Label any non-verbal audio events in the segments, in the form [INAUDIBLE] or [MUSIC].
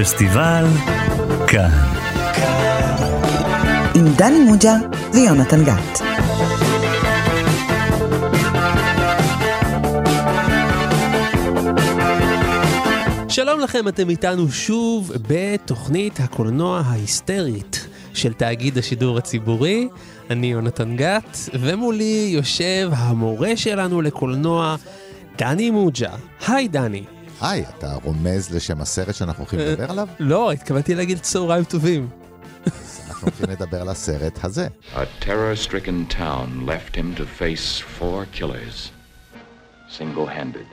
פסטיבל כאן. עם דני מוג'ה ויונתן גת. שלום לכם, אתם איתנו שוב בתוכנית הקולנוע ההיסטרית של תאגיד השידור הציבורי. אני יונתן גת, ומולי יושב המורה שלנו לקולנוע, דני מוג'ה. היי דני. היי, אתה רומז לשם הסרט שאנחנו הולכים לדבר עליו? לא, התכוונתי להגיד צהריים טובים. אז אנחנו הולכים לדבר על הסרט הזה. A terror-stricken town left him to face four killers, single-handed,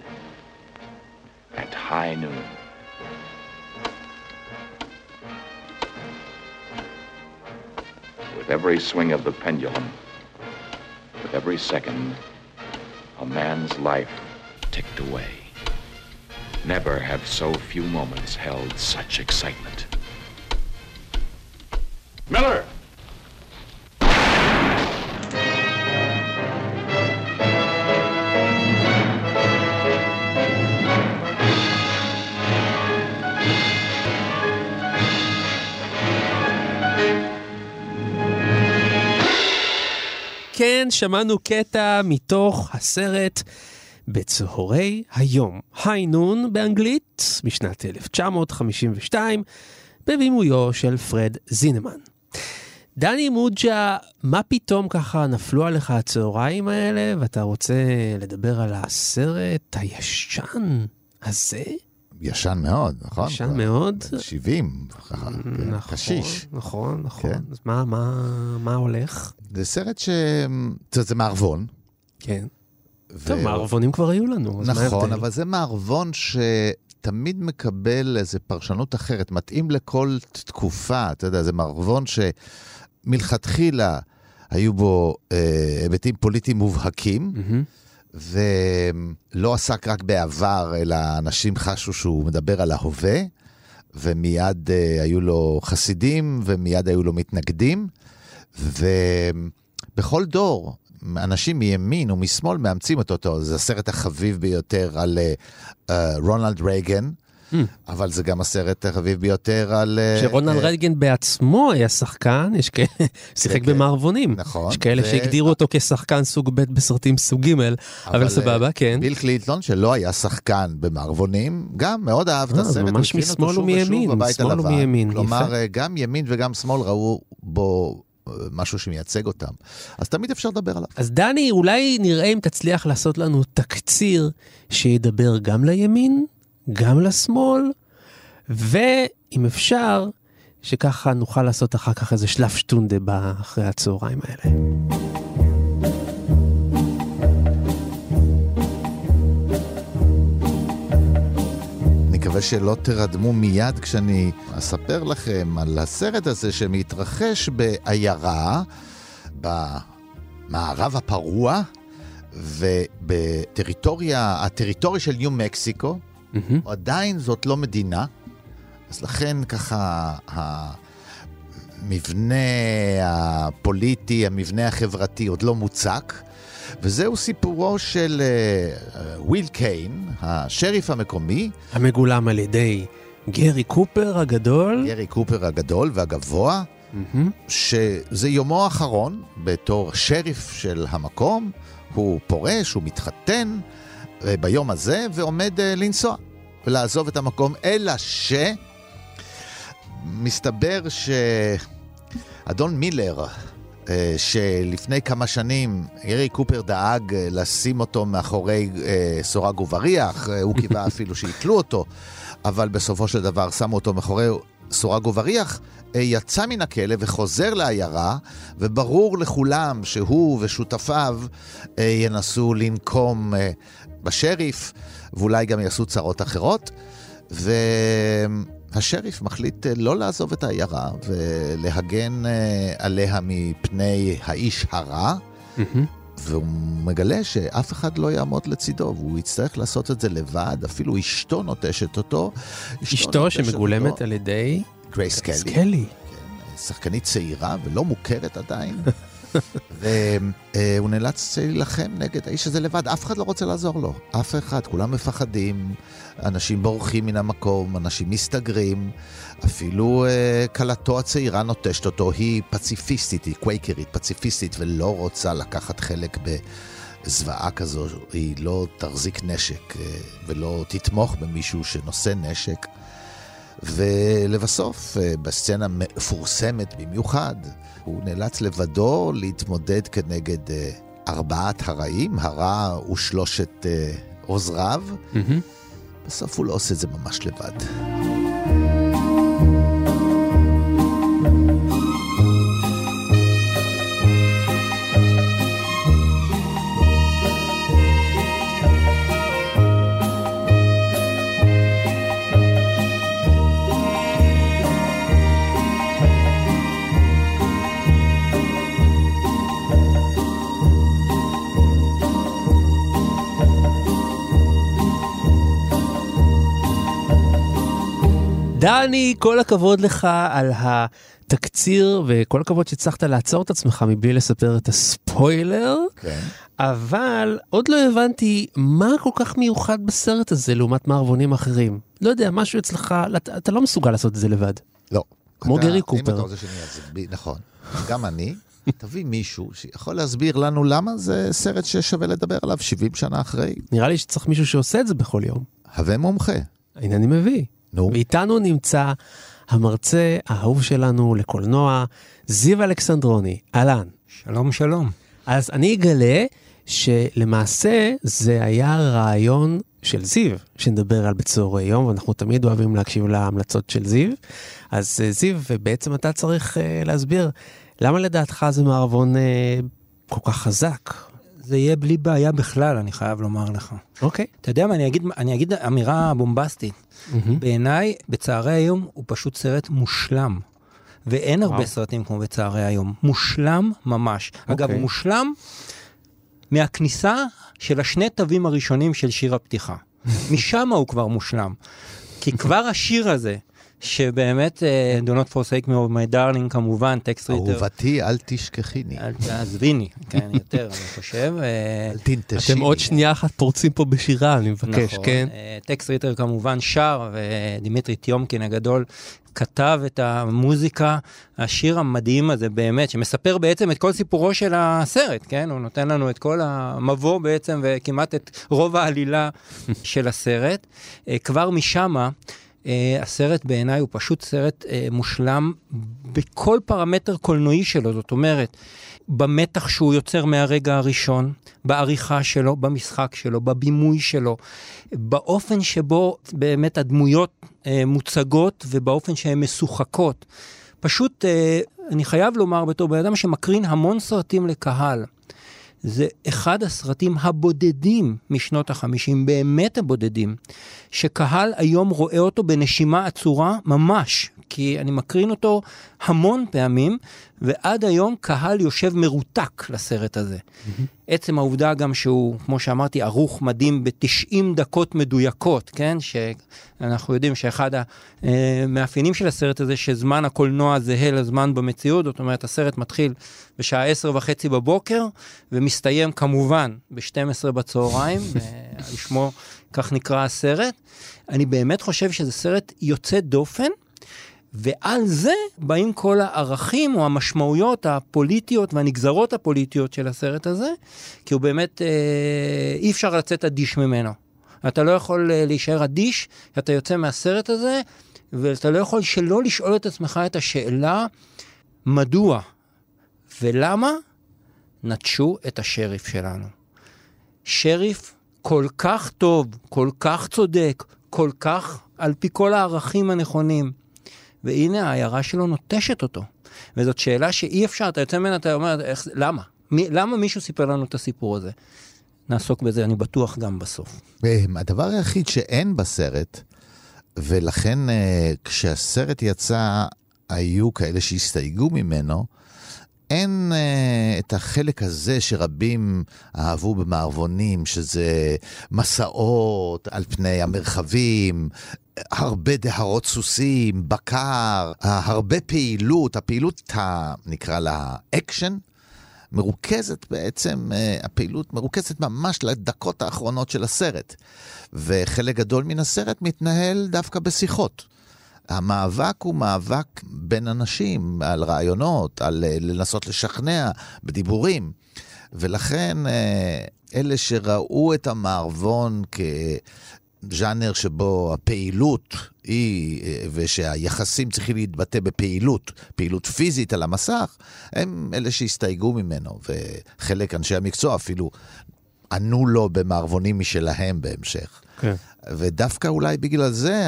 at high noon. With every swing of the pendulum, with every second, a man's life ticked away. Never have so few moments held such excitement. Miller! כן, שמענו קטע מתוך הסרט בצהרי היום, היי נון באנגלית, משנת 1952, בבימויו של פרד זינמן. דני מוג'ה, מה פתאום ככה נפלו עליך הצהריים האלה, ואתה רוצה לדבר על הסרט הישן הזה? ישן מאוד, נכון? ישן כבר מאוד. בן 70, ככה, כן, נכון, קשיש. נכון, נכון. כן. אז מה, מה, מה הולך? זה סרט ש... זה זה מערבון. כן. ו- טוב, מערבונים כבר היו לנו, נכון? אבל זה מערבון שתמיד מקבל איזו פרשנות אחרת, מתאים לכל תקופה, אתה יודע, זה מערבון שמלכתחילה היו בו אה, היבטים פוליטיים מובהקים. מהמם. ולא עסק רק בעבר, אלא אנשים חשו שהוא מדבר על ההווה, ומיד uh, היו לו חסידים, ומיד היו לו מתנגדים, ובכל דור, אנשים מימין ומשמאל מאמצים את אותו. זה הסרט החביב ביותר על uh, uh, רונלד רייגן, Hmm. אבל זה גם הסרט החביב ביותר על... uh, שרונלד uh, רייגן בעצמו היה שחקן, יש כאלה, [LAUGHS] שיחק כן, במערבונים. נכון, יש כאלה ו- שהגדירו אותו כשחקן סוג ב' בסרטים סוג ג', אבל אה, סבבה, כן. ביל קלינטון, שלא היה שחקן במערבונים, גם מאוד אהב את אה, הסרט. ממש משמאל ומימין, ושוב בבית שמאל הלבן. ומימין, כלומר, יפה. אה, גם ימין וגם שמאל ראו בו אה, משהו שמייצג אותם. אז תמיד אפשר לדבר עליו. אז דני, אולי נראה אם תצליח לעשות לנו תקציר שידבר גם לימין, גם לשמאל, ואם אפשר, שככה נוכל לעשות אחר כך איזה שלב שטונדה אחרי הצהריים האלה. מקווה שלא תרדמו מיד כשאני אספר לכם על הסרט הזה שמתרחש בעיירה, במערב הפרוע, ובטריטוריה, הטריטוריה של ניו מקסיקו, מהמם. עדיין זאת לא מדינה, אז לכן ככה המבנה הפוליטי, המבנה החברתי עוד לא מוצק, וזהו סיפורו של אה, אה, וויל קיין, השריף המקומי, המגולם על ידי גרי קופר הגדול. גרי קופר הגדול והגבוה, מהמם. שזה יומו האחרון בתור שריף של המקום, הוא פורש, הוא מתחתן אה, ביום הזה ועומד אה, לנסוע ולעזוב את המקום, אלא שמסתבר שאדון מילר, שלפני כמה שנים גרי קופר דאג אה, לשים אותו מאחורי אה, סורג ובריח, אה, הוא קיווה [LAUGHS] אפילו שיתלו אותו, אבל בסופו של דבר שמו אותו מאחורי סורג ובריח, אה, יצא מן הכלא וחוזר לעיירה, וברור לכולם שהוא ושותפיו אה, ינסו לנקום אה, בשריף, ואולי גם יעשו צרות אחרות. והשריף מחליט אה, לא לעזוב את העיירה ולהגן אה, עליה מפני האיש הרע. מהמם. והוא מגלה שאף אחד לא יעמוד לצידו, והוא יצטרך לעשות את זה לבד, אפילו אשתו נוטשת אותו. אשתו נוטשת שמגולמת אותו. על ידי גרייס קלי. סקלי. שחקנית צעירה ולא מוכרת עדיין. [LAUGHS] והוא נאלץ להילחם נגד האיש הזה לבד, אף אחד לא רוצה לעזור לו. אף אחד, כולם מפחדים, אנשים בורחים מן המקום, אנשים מסתגרים. אפילו uh, כלתו הצעירה נוטשת אותו, היא פציפיסטית, היא קווייקרית, פציפיסטית, ולא רוצה לקחת חלק בזוועה כזו. היא לא תחזיק נשק uh, ולא תתמוך במישהו שנושא נשק. ולבסוף, uh, בסצנה מפורסמת במיוחד, הוא נאלץ לבדו להתמודד כנגד uh, ארבעת הרעים, הרע ושלושת uh, עוזריו. Mm-hmm. בסוף הוא לא עושה את זה ממש לבד. דני, כל הכבוד לך על התקציר, וכל הכבוד שהצלחת לעצור את עצמך מבלי לספר את הספוילר. כן. אבל עוד לא הבנתי מה כל כך מיוחד בסרט הזה לעומת מערבונים אחרים. לא יודע, משהו אצלך, אתה, אתה לא מסוגל לעשות את זה לבד. לא. כמו אתה- גרי אם קופר. אתה רוצה שאני אסביר, נכון. גם אני, תביא מישהו שיכול להסביר לנו למה זה סרט ששווה לדבר עליו 70 שנה אחרי. נראה לי שצריך מישהו שעושה את זה בכל יום. הווה מומחה. הנה אני מביא. נו. ואיתנו נמצא המרצה האהוב שלנו לקולנוע, זיו אלכסנדרוני. אהלן. שלום, שלום. אז אני אגלה שלמעשה זה היה רעיון של זיו, שנדבר על בצהרי יום, ואנחנו תמיד אוהבים להקשיב להמלצות של זיו. אז אה, זיו, בעצם אתה צריך אה, להסביר למה לדעתך זה מערבון אה, כל כך חזק. זה יהיה בלי בעיה בכלל, אני חייב לומר לך. אוקיי. אתה יודע מה, אני אגיד, אני אגיד אמירה בומבסטית. בעיניי, בצהרי היום הוא פשוט סרט מושלם. ואין הרבה וואו. סרטים כמו בצהרי היום. מושלם ממש. אגב, אוקיי. הוא מושלם מהכניסה של השני תווים הראשונים של שיר הפתיחה. [LAUGHS] משם הוא כבר מושלם. כי כבר השיר הזה, שבאמת, אה, Do not forsake me or my darling, כמובן, טקסט ריטר. אהובתי, אל תשכחיני. אל תעזביני, כן, יותר, אני חושב. אה, אל תנטשיני. אתם עוד שנייה אחת פורצים פה בשירה, אני מבקש, נכון. כן? אה, טקס ריטר כמובן שר, ודימיטרי טיומקין הגדול כתב את המוזיקה, השיר המדהים הזה באמת, שמספר בעצם את כל סיפורו של הסרט, כן? הוא נותן לנו את כל המבוא בעצם, וכמעט את רוב העלילה של הסרט. אה, כבר משם, אה, הסרט בעיניי הוא פשוט סרט אה, מושלם בכל פרמטר קולנועי שלו, זאת אומרת, במתח שהוא יוצר מהרגע הראשון, בעריכה שלו, במשחק שלו, בבימוי שלו, באופן שבו באמת הדמויות אה, מוצגות ובאופן שהן משוחקות. פשוט, אני חייב לומר בתור בן אדם שמקרין המון סרטים לקהל, זה אחד הסרטים הבודדים משנות החמישים, באמת הבודדים, שקהל היום רואה אותו בנשימה עצורה ממש, כי אני מקרין אותו המון פעמים, ועד היום קהל יושב מרותק לסרט הזה. Mm-hmm. עצם העובדה גם שהוא, כמו שאמרתי, ערוך מדהים ב-90 דקות מדויקות, כן? שאנחנו יודעים שאחד המאפיינים של הסרט הזה, שזמן הקולנוע זהה לזמן במציאות, זאת אומרת, הסרט מתחיל בשעה עשר וחצי בבוקר, ומסתיים כמובן ב-12 בצהריים, [LAUGHS] לשמו כך נקרא הסרט. אני באמת חושב שזה סרט יוצא דופן, ועל זה באים כל הערכים או המשמעויות הפוליטיות והנגזרות הפוליטיות של הסרט הזה, כי הוא באמת, אה, אי אפשר לצאת אדיש ממנו. אתה לא יכול אה, להישאר אדיש, אתה יוצא מהסרט הזה, ואתה לא יכול שלא לשאול את עצמך את השאלה, מדוע ולמה נטשו את השריף שלנו. שריף כל כך טוב, כל כך צודק, כל כך על פי כל הערכים הנכונים. והנה העיירה שלו נוטשת אותו. וזאת שאלה שאי אפשר, אתה יוצא ממנה, אתה אומר, איך, למה? מי, למה מישהו סיפר לנו את הסיפור הזה? נעסוק בזה, אני בטוח, גם בסוף. הדבר היחיד שאין בסרט, ולכן אה, כשהסרט יצא, היו כאלה שהסתייגו ממנו, אין אה, את החלק הזה שרבים אהבו במערבונים, שזה מסעות על פני המרחבים, הרבה דהרות סוסים, בקר, הרבה פעילות, הפעילות, נקרא לה אקשן, מרוכזת בעצם, אה, הפעילות מרוכזת ממש לדקות האחרונות של הסרט. וחלק גדול מן הסרט מתנהל דווקא בשיחות. המאבק הוא מאבק בין אנשים, על רעיונות, על אה, לנסות לשכנע, בדיבורים. ולכן אה, אלה שראו את המערבון כז'אנר שבו הפעילות היא, אה, ושהיחסים צריכים להתבטא בפעילות, פעילות פיזית על המסך, הם אלה שהסתייגו ממנו, וחלק אנשי המקצוע אפילו ענו לו במערבונים משלהם בהמשך. כן. ודווקא אולי בגלל זה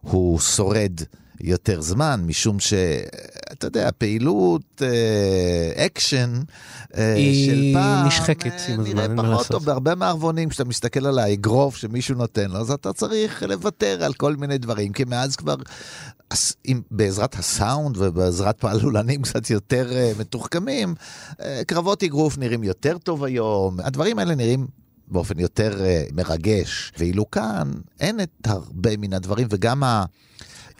הוא שורד יותר זמן, משום שאתה יודע, פעילות אה, אקשן אה, היא של פעם, נשחקת אה, עם הזמן, נראה אין מה פחות לעשות. טוב. בהרבה מערבונים, כשאתה מסתכל על האגרוף שמישהו נותן לו, אז אתה צריך לוותר על כל מיני דברים, כי מאז כבר, אם, בעזרת הסאונד ובעזרת פעלולנים קצת יותר אה, מתוחכמים, אה, קרבות אגרוף נראים יותר טוב היום, הדברים האלה נראים... באופן יותר uh, מרגש, ואילו כאן אין את הרבה מן הדברים, וגם ה...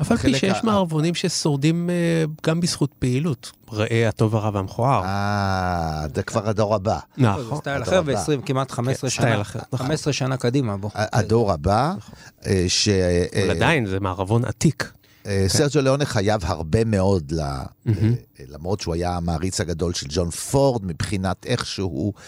אף על פי שיש ה- מערבונים ששורדים אה, גם בזכות פעילות. ראה הטוב הרע והמכוער. אה, זה כבר הדור הבא. זה נכון. סטייל הדור אחר הבא. ו-20, כמעט 15 סטייל שנה. אחר, נכון. 15 שנה קדימה, בוא. הדור הבא, אה, ש... אבל אה, עדיין זה מערבון עתיק. אה, סרג'ו ליאונה חייב הרבה מאוד. אה, למרות שהוא היה המעריץ הגדול של ג'ון פורד, מבחינת איך שהוא, אה,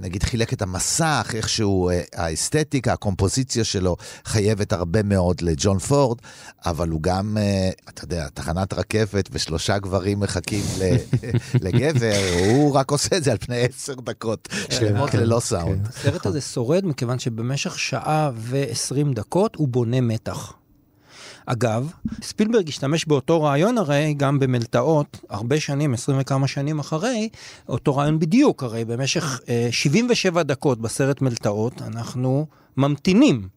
נגיד, חילק את המסך, איך שהוא, אה, האסתטיקה, הקומפוזיציה שלו, חייבת הרבה מאוד לג'ון פורד, אבל הוא גם, אה, אתה יודע, תחנת רכבת ושלושה גברים מחכים ל... [LAUGHS] לגבר, הוא רק עושה את זה על פני עשר דקות שלמות כן, ללא כן. סאונד. הסרט הזה שורד מכיוון שבמשך שעה ו-20 דקות הוא בונה מתח. אגב, ספילברג השתמש באותו רעיון הרי גם במלטעות, הרבה שנים, 20 וכמה שנים אחרי, אותו רעיון בדיוק, הרי במשך אה, 77 דקות בסרט מלטעות אנחנו ממתינים.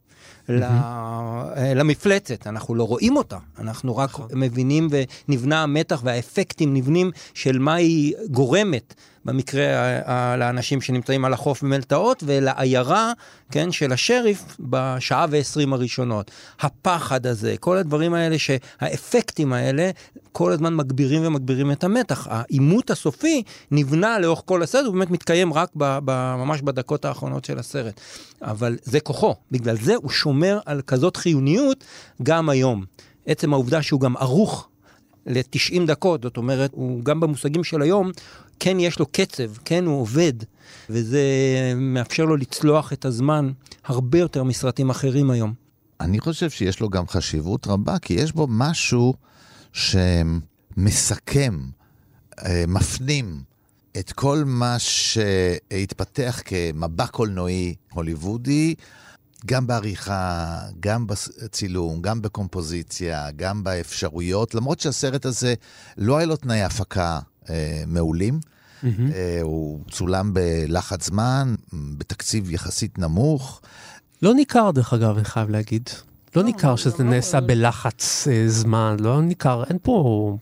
אה, למפלצת, אנחנו לא רואים אותה, אנחנו רק מבינים ונבנה המתח והאפקטים נבנים של מה היא גורמת במקרה ה- ה- לאנשים שנמצאים על החוף במלטעות ולעיירה, כן, של השריף בשעה ועשרים הראשונות. הפחד הזה, כל הדברים האלה שהאפקטים האלה כל הזמן מגבירים ומגבירים את המתח. העימות הסופי נבנה לאורך כל הסרט, הוא באמת מתקיים רק ב, ב, ממש בדקות האחרונות של הסרט. אבל זה כוחו, בגלל זה הוא שומר על כזאת חיוניות גם היום. עצם העובדה שהוא גם ערוך ל-90 דקות, זאת אומרת, הוא גם במושגים של היום, כן יש לו קצב, כן הוא עובד, וזה מאפשר לו לצלוח את הזמן הרבה יותר מסרטים אחרים היום. אני חושב שיש לו גם חשיבות רבה, כי יש בו משהו שמסכם, אה, מפנים את כל מה שהתפתח כמבע קולנועי הוליוודי, גם בעריכה, גם בצילום, גם בקומפוזיציה, גם באפשרויות, למרות שהסרט הזה לא היה לו תנאי הפקה אה, מעולים. אה, הוא צולם בלחץ זמן, בתקציב יחסית נמוך. לא ניכר, דרך אגב, אני חייב להגיד. לא ניכר שזה נעשה בלחץ אה, זמן, לא ניכר, אין פה,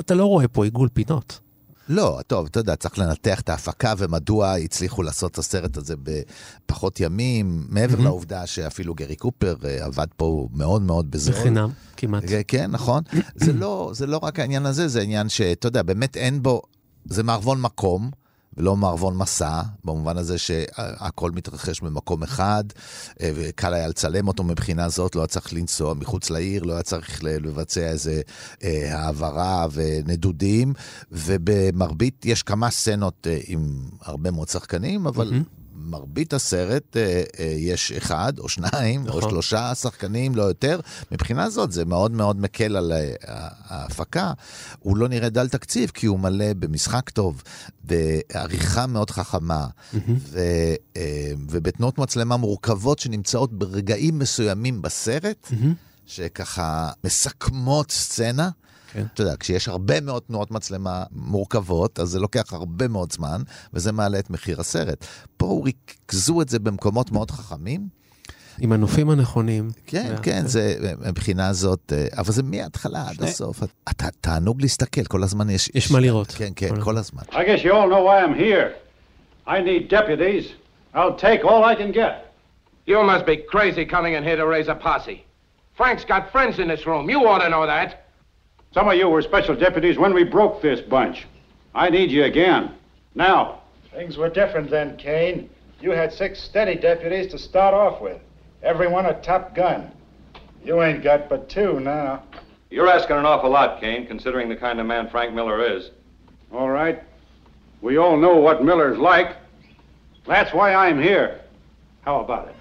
אתה לא רואה פה עיגול פינות. לא, טוב, אתה יודע, צריך לנתח את ההפקה ומדוע הצליחו לעשות את הסרט הזה בפחות ימים, מעבר לעובדה שאפילו גרי קופר אה, עבד פה מאוד מאוד בזול. בחינם, כמעט. אה, כן, נכון. זה לא, זה לא רק העניין הזה, זה עניין שאתה יודע, באמת אין בו, זה מערבון מקום. ולא מערבון מסע, במובן הזה שהכל מתרחש במקום אחד, אה, וקל היה לצלם אותו מבחינה זאת, לא היה צריך לנסוע מחוץ לעיר, לא היה צריך לבצע איזה אה, העברה ונדודים, ובמרבית יש כמה סצנות אה, עם הרבה מאוד שחקנים, אבל... מרבית הסרט אה, אה, יש אחד או שניים או נכון. שלושה שחקנים, לא יותר. מבחינה זאת זה מאוד מאוד מקל על אה, ההפקה. הוא לא נראה דל תקציב כי הוא מלא במשחק טוב, בעריכה מאוד חכמה, ו, אה, ובתנועות מצלמה מורכבות שנמצאות ברגעים מסוימים בסרט, שככה מסכמות סצנה. כן. אתה יודע, כשיש הרבה מאוד תנועות מצלמה מורכבות, אז זה לוקח הרבה מאוד זמן, וזה מעלה את מחיר הסרט. פה הוא ריכזו את זה במקומות מאוד חכמים. עם הנופים הנכונים. כן, וה- כן, זה מבחינה זאת, אה, אבל זה מההתחלה עד הסוף. אתה תענוג להסתכל, כל הזמן יש... יש מה לראות. כן, כן, כל כל הזמן. I guess you all know why I'm here. I need deputies. I'll take all I can get. You must be crazy coming in here to raise a posse. Frank's got friends in this room. You ought to know that. Some of you were special deputies when we broke this bunch. I need you again. Now, things were different then, Kane. You had six steady deputies to start off with, everyone a top gun. You ain't got but two now. You're asking an awful lot, Kane, considering the kind of man Frank Miller is. All right. We all know what Miller's like. That's why I'm here. How about it?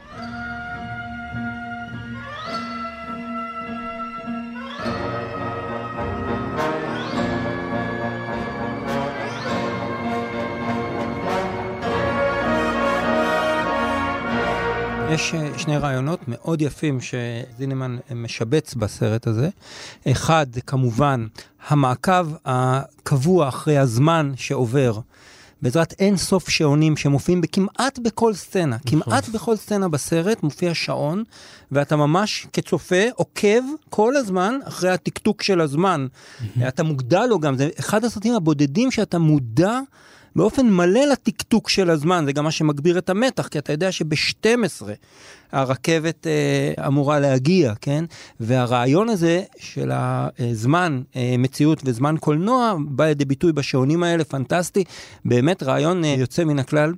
יש אה, שני רעיונות מאוד יפים שזינמן משבץ בסרט הזה. אחד, זה כמובן המעקב הקבוע אחרי הזמן שעובר. בעזרת אין סוף שעונים שמופיעים כמעט בכל סצנה, כמעט בכל סצנה בסרט מופיע שעון, ואתה ממש כצופה עוקב כל הזמן אחרי הטקטוק של הזמן. אתה מוגדל לו גם, זה אחד הסרטים הבודדים שאתה מודע באופן מלא לטקטוק של הזמן, זה גם מה שמגביר את המתח, כי אתה יודע שב-12 הרכבת אה, אמורה להגיע, כן? והרעיון הזה של הזמן, אה, מציאות וזמן קולנוע, בא לידי ביטוי בשעונים האלה, פנטסטי, באמת רעיון אה, יוצא מן הכלל.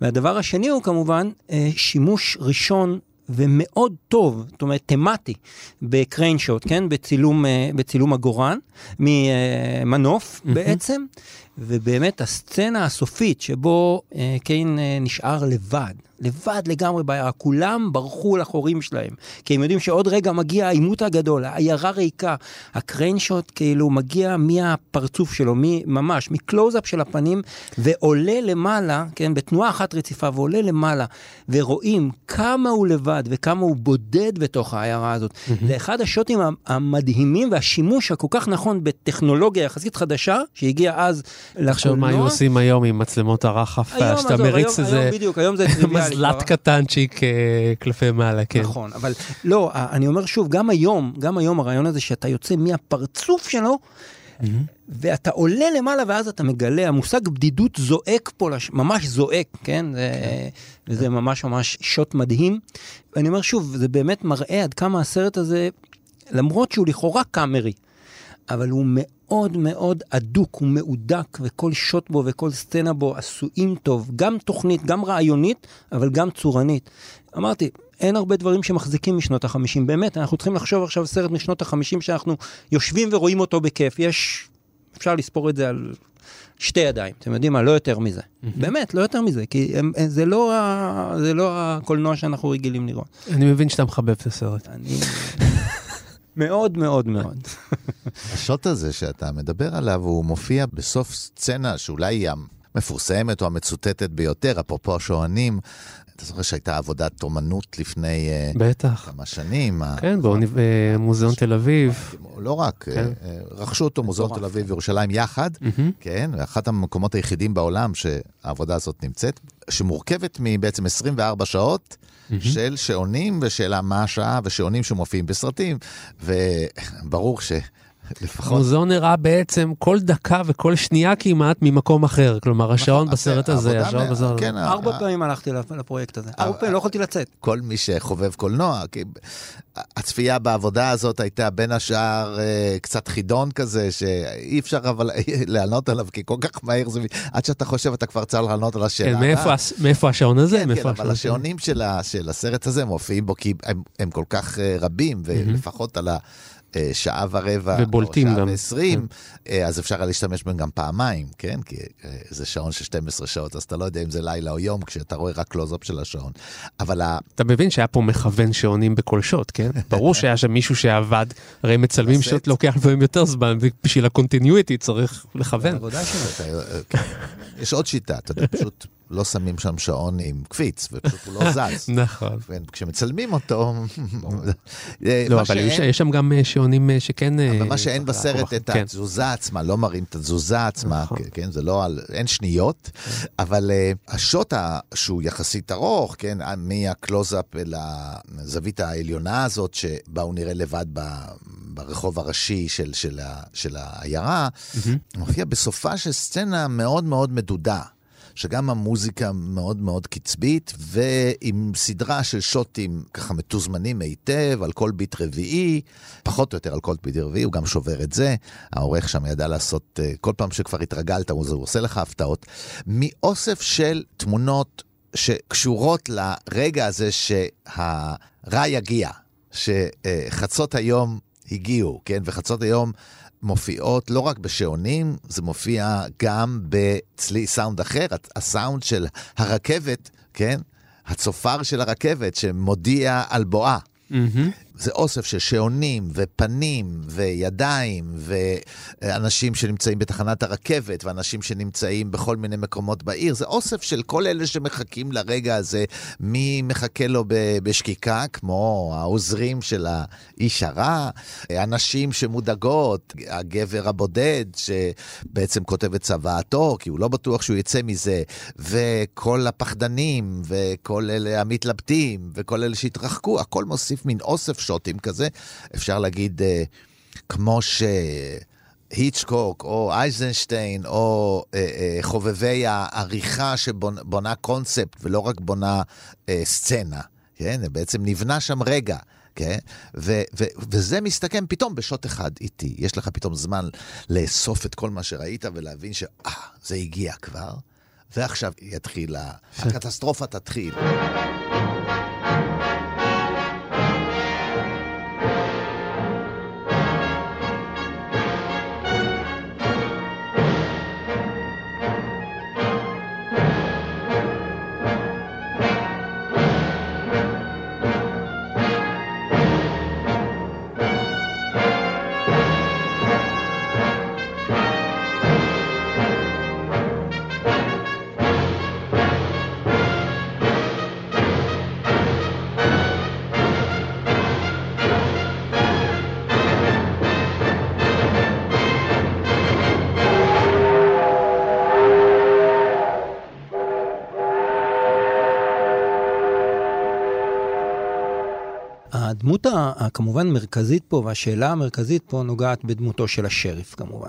והדבר השני הוא כמובן אה, שימוש ראשון ומאוד טוב, זאת אומרת תמטי, בקריין שוט, כן? בצילום, אה, בצילום הגורן, ממנוף mm-hmm. בעצם, ובאמת הסצנה הסופית שבו אה, קיין אה, נשאר לבד, לבד לגמרי בעיירה, כולם ברחו לחורים שלהם, כי הם יודעים שעוד רגע מגיע העימות הגדול, העיירה ריקה, הקריינשוט כאילו מגיע מהפרצוף שלו, ממש, מקלוזאפ של הפנים, ועולה למעלה, כן, בתנועה אחת רציפה, ועולה למעלה, ורואים כמה הוא לבד וכמה הוא בודד בתוך העיירה הזאת. Mm-hmm. זה אחד השוטים המדהימים והשימוש הכל כך נכון בטכנולוגיה יחסית חדשה, שהגיעה אז עכשיו מה היו עושים היום עם מצלמות הרחף, שאתה מריץ איזה... זה. מזל"ט קטנצ'יק כלפי מעלה, כן. נכון, אבל לא, אני אומר שוב, גם היום, גם היום הרעיון הזה שאתה יוצא מהפרצוף שלו, ואתה עולה למעלה ואז אתה מגלה, המושג בדידות זועק פה, ממש זועק, כן? וזה ממש ממש שוט מדהים. ואני אומר שוב, זה באמת מראה עד כמה הסרט הזה, למרות שהוא לכאורה קאמרי, אבל הוא מאוד מאוד אדוק, הוא מהודק, וכל שוט בו וכל סצנה בו עשויים טוב, גם תוכנית, גם רעיונית, אבל גם צורנית. אמרתי, אין הרבה דברים שמחזיקים משנות החמישים, באמת, אנחנו צריכים לחשוב עכשיו סרט משנות החמישים שאנחנו יושבים ורואים אותו בכיף, יש, אפשר לספור את זה על שתי ידיים, אתם יודעים מה, לא יותר מזה. באמת, לא יותר מזה, כי הם, זה, לא ה, זה לא הקולנוע שאנחנו רגילים לראות. אני מבין שאתה מחבב את הסרט. אני... מאוד מאוד מאוד. השוט הזה שאתה מדבר עליו, הוא מופיע בסוף סצנה שאולי היא המפורסמת או המצוטטת ביותר, אפרופו השוענים. אתה זוכר שהייתה עבודת אומנות לפני בטח. כמה שנים. כן, במוזיאון תל אביב. לא רק, כן. רכשו אותו מוזיאון תל אביב וירושלים יחד, כן, ואחת המקומות היחידים בעולם שהעבודה הזאת נמצאת, שמורכבת מבעצם 24 שעות. של שעונים ושאלה מה השעה ושעונים שמופיעים בסרטים, וברור ש... לפחות... המוזיאון הראה בעצם כל דקה וכל שנייה כמעט ממקום אחר. כלומר, השעון בסרט הזה, השעון בסרט הזה. ארבע פעמים הלכתי לפרויקט הזה. ארבע פעמים, לא יכולתי לצאת. כל מי שחובב קולנוע, כי הצפייה בעבודה הזאת הייתה בין השאר קצת חידון כזה, שאי אפשר אבל [LAUGHS] לענות עליו, כי כל כך מהר זה... עד שאתה חושב, אתה כבר צריך לענות על השאלה. כן, מאיפה השעון הזה? כן, כן, אבל השעונים של הסרט הזה מופיעים בו, כי הם כל כך רבים, ולפחות על ה... שעה ורבע, ובולטים או שעה. ועשרים, כן. אז אפשר להשתמש בהם גם פעמיים, כן? כי זה שעון של 12 שעות, אז אתה לא יודע אם זה לילה או יום, כשאתה רואה רק קלוזאפ של השעון. אבל ה... אתה מבין שהיה פה מכוון שעונים בכל שוט, כן? [LAUGHS] ברור שהיה שם מישהו שעבד, הרי מצלמים שוט לוקח לפעמים יותר זמן, ובשביל ה continuity צריך לכוון. יש עוד שיטה, אתה יודע, פשוט... לא שמים שם שעון עם קפיץ, ופשוט הוא לא [LAUGHS] זז. נכון. וכשמצלמים אותו... לא, אבל יש שם גם שעונים שכן... אבל מה שאין בסרט, את התזוזה עצמה, לא מראים את התזוזה עצמה, כן, זה לא, אין שניות, אבל השוט שהוא יחסית ארוך, כן, מהקלוזאפ אל הזווית העליונה הזאת, שבה הוא נראה לבד ברחוב הראשי של, של העיירה, מופיע בסופה של סצנה מאוד מאוד מדודה. שגם המוזיקה מאוד מאוד קצבית, ועם סדרה של שוטים ככה מתוזמנים היטב, על כל ביט רביעי, פחות או יותר על כל ביט רביעי, הוא גם שובר את זה. העורך שם ידע לעשות, אה, כל פעם שכבר התרגלת, הוא עושה לך הפתעות. מאוסף של תמונות שקשורות לרגע הזה שהרע יגיע, שחצות היום הגיעו, כן? וחצות היום מופיעות לא רק בשעונים, זה מופיע גם בצלי סאונד אחר, הסאונד של הרכבת, כן? הצופר של הרכבת שמודיע על בואה. זה אוסף של שעונים ופנים וידיים ואנשים שנמצאים בתחנת הרכבת ואנשים שנמצאים בכל מיני מקומות בעיר. זה אוסף של כל אלה שמחכים לרגע הזה, מי מחכה לו בשקיקה, כמו העוזרים של האיש הרע, אנשים שמודאגות, הגבר הבודד שבעצם כותב את צוואתו, כי הוא לא בטוח שהוא יצא מזה, וכל הפחדנים וכל אלה המתלבטים וכל אלה שהתרחקו, הכל מוסיף מין אוסף שוטים כזה, אפשר להגיד, אה, כמו ש... היצ'קוק או אייזנשטיין או אה, אה, חובבי העריכה שבונה קונספט ולא רק בונה אה, סצנה, כן? בעצם נבנה שם רגע. כן? ו- ו- וזה מסתכם פתאום בשוט אחד איתי. יש לך פתאום זמן לאסוף את כל מה שראית ולהבין שאה, זה הגיע כבר, ועכשיו יתחיל, הקטסטרופה תתחיל. הדמות הכמובן מרכזית פה, והשאלה המרכזית פה נוגעת בדמותו של השריף כמובן.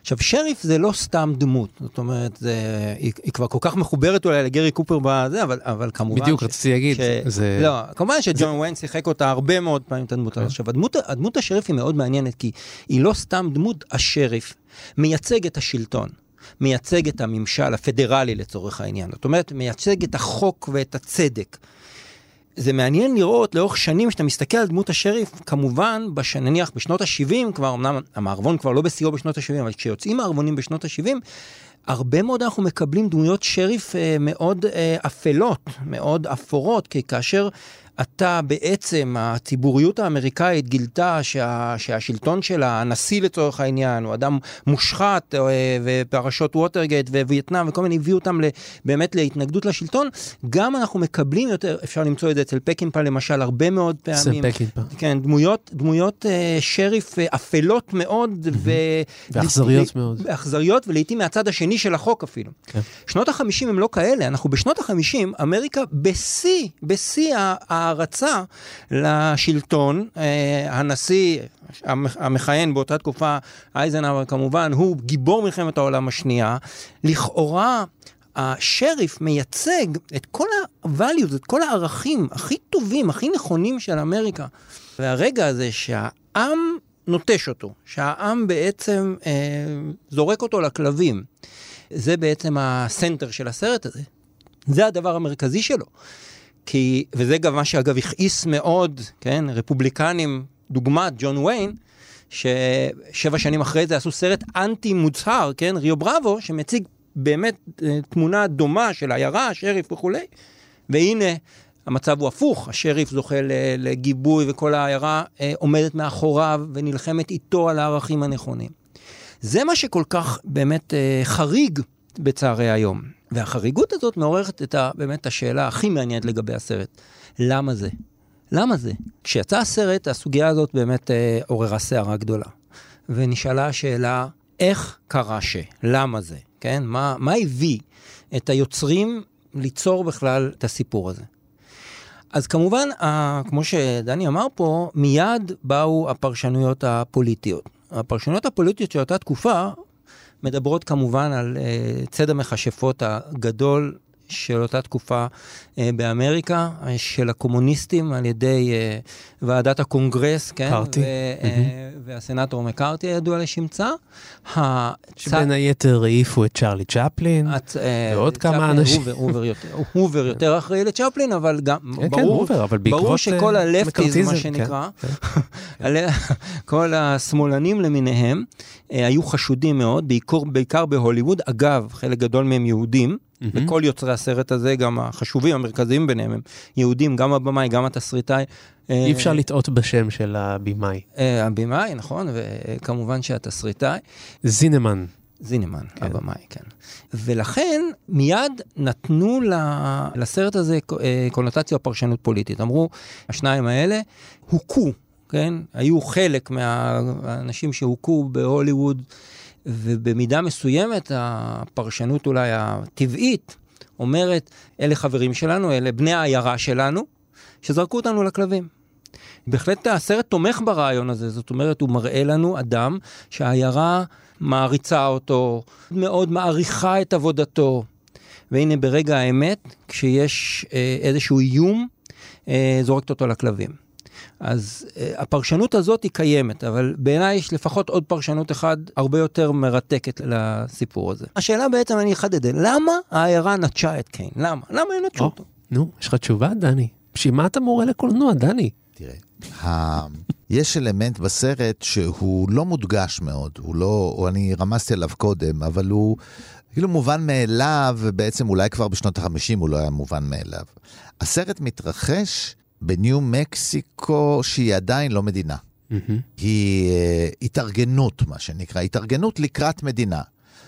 עכשיו, שריף זה לא סתם דמות, זאת אומרת, זה, היא, היא כבר כל כך מחוברת אולי לגרי קופר בזה, אבל, אבל כמובן... בדיוק, ש, רציתי להגיד. ש, זה... לא, כמובן שג'ון זה... ויין שיחק אותה הרבה מאוד פעמים את הדמות הזאת. עכשיו, הדמות, הדמות השריף היא מאוד מעניינת, כי היא לא סתם דמות, השריף מייצג את השלטון. מייצג את הממשל הפדרלי לצורך העניין. זאת אומרת, מייצג את החוק ואת הצדק. זה מעניין לראות לאורך שנים שאתה מסתכל על דמות השריף, כמובן, בש... נניח בשנות ה-70 כבר, אמנם המערבון כבר לא בשיאו בשנות ה-70, אבל כשיוצאים מערבונים בשנות ה-70, הרבה מאוד אנחנו מקבלים דמויות שריף אה, מאוד אה, אפלות, מאוד אפורות, כי כאשר אתה בעצם, הציבוריות האמריקאית גילתה שה, שהשלטון של הנשיא לצורך העניין הוא אדם מושחת, אה, ופרשות ווטרגייט ווייטנאם וכל מיני הביאו אותם באמת להתנגדות לשלטון, גם אנחנו מקבלים יותר, אפשר למצוא את זה אצל פקינפה למשל הרבה מאוד פעמים. אצל פקינפה. כן, דמויות, דמויות אה, שריף אה, אפלות מאוד. ו... ואכזריות מאוד. אכזריות ולעיתים מהצד השני של החוק אפילו. כן. שנות החמישים הם לא כאלה, אנחנו בשנות החמישים, אמריקה בשיא, בשיא ההערצה לשלטון. אה, הנשיא המכהן באותה תקופה, אייזנהאואר כמובן, הוא גיבור מלחמת העולם השנייה. לכאורה... השריף מייצג את כל ה-values, את כל הערכים הכי טובים, הכי נכונים של אמריקה. והרגע הזה שהעם נוטש אותו, שהעם בעצם אה, זורק אותו לכלבים, זה בעצם הסנטר של הסרט הזה. זה הדבר המרכזי שלו. כי, וזה גם מה שאגב הכעיס מאוד, כן, רפובליקנים, דוגמת ג'ון ויין, ששבע שנים אחרי זה עשו סרט אנטי מוצהר, כן, ריו בראבו, שמציג באמת אה, תמונה דומה של עיירה, השריף וכולי, והנה, המצב הוא הפוך, השריף זוכה לגיבוי וכל העיירה אה, עומדת מאחוריו ונלחמת איתו על הערכים הנכונים. זה מה שכל כך באמת אה, חריג בצערי היום. והחריגות הזאת מעוררת את ה, באמת השאלה הכי מעניינת לגבי הסרט. למה זה? למה זה? כשיצא הסרט, הסוגיה הזאת באמת אה, עוררה סערה גדולה. ונשאלה השאלה, איך קרה ש? למה זה? כן? מה, מה הביא את היוצרים ליצור בכלל את הסיפור הזה? אז כמובן, ה, כמו שדני אמר פה, מיד באו הפרשנויות הפוליטיות. הפרשנויות הפוליטיות של אותה תקופה מדברות כמובן על אה, ציד המכשפות הגדול של אותה תקופה אה, באמריקה, אה, של הקומוניסטים על ידי אה, ועדת הקונגרס, כן? מקארתי. ו, אה, והסנטור מקארתי הידוע לשמצה. הצ- שבין היתר העיפו את צ'רלי צ'פלין. הצ- אה, ועוד כמה צ'פלין, אנשים. הובר, יותר, הובר יותר אחראי לצ'פלין, אבל גם, כן, כן, ברור, הובר, אבל בעקבות, ברור שכל אה, ה leftism, מה שנקרא, כן, [LAUGHS] עלי- כל השמאלנים למיניהם, אה, היו חשודים מאוד, בעיקר, בעיקר בהוליווד. אגב, חלק גדול מהם יהודים, וכל יוצרי הסרט הזה, גם החשובים, המרכזיים ביניהם, הם יהודים, גם הבמאי, גם התסריטאי. אי אפשר לטעות בשם של הבמאי. אה, הבמאי, נכון, וכמובן שהתסריטאי. זינמן. זינמן, כן. הבמאי, כן. ולכן מיד נתנו לסרט הזה אה, קונוטציה פרשנות פוליטית. אמרו, השניים האלה הוכו, כן? היו חלק מהאנשים שהוכו בהוליווד, ובמידה מסוימת הפרשנות אולי הטבעית אומרת, אלה חברים שלנו, אלה בני העיירה שלנו, שזרקו אותנו לכלבים. בהחלט הסרט תומך ברעיון הזה, זאת אומרת, הוא מראה לנו אדם שהעיירה מעריצה אותו, מאוד מעריכה את עבודתו. והנה ברגע האמת, כשיש אה, איזשהו איום, אה, זורקת אותו לכלבים. אז אה, הפרשנות הזאת היא קיימת, אבל בעיניי יש לפחות עוד פרשנות אחת הרבה יותר מרתקת לסיפור הזה. השאלה בעצם, אני אחדד, למה העיירה נטשה את קיין? למה? למה הם נטשו או, אותו? נו, יש לך תשובה, דני? בשביל מה אתה מורה לקולנוע, דני? תראה, ה... יש אלמנט בסרט שהוא לא מודגש מאוד, הוא לא, או אני רמזתי עליו קודם, אבל הוא כאילו מובן מאליו, ובעצם אולי כבר בשנות ה-50 הוא לא היה מובן מאליו. הסרט מתרחש בניו מקסיקו, שהיא עדיין לא מדינה. היא uh, התארגנות, מה שנקרא, התארגנות לקראת מדינה.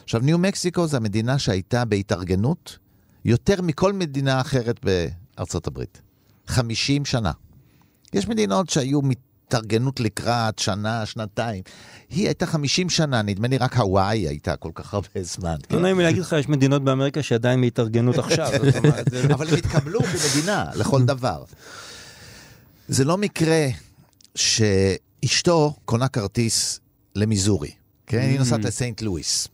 עכשיו, ניו מקסיקו זה המדינה שהייתה בהתארגנות יותר מכל מדינה אחרת בארצות הברית. 50 שנה. יש מדינות שהיו התארגנות לקראת שנה, שנתיים. היא הייתה 50 שנה, נדמה לי רק הוואי הייתה כל כך הרבה זמן. לא נעים לי להגיד לך, יש מדינות באמריקה שעדיין בהתארגנות עכשיו. אבל הם התקבלו כמדינה לכל דבר. זה לא מקרה שאשתו קונה כרטיס למיזורי. כן, היא נוסעת לסנט לואיס.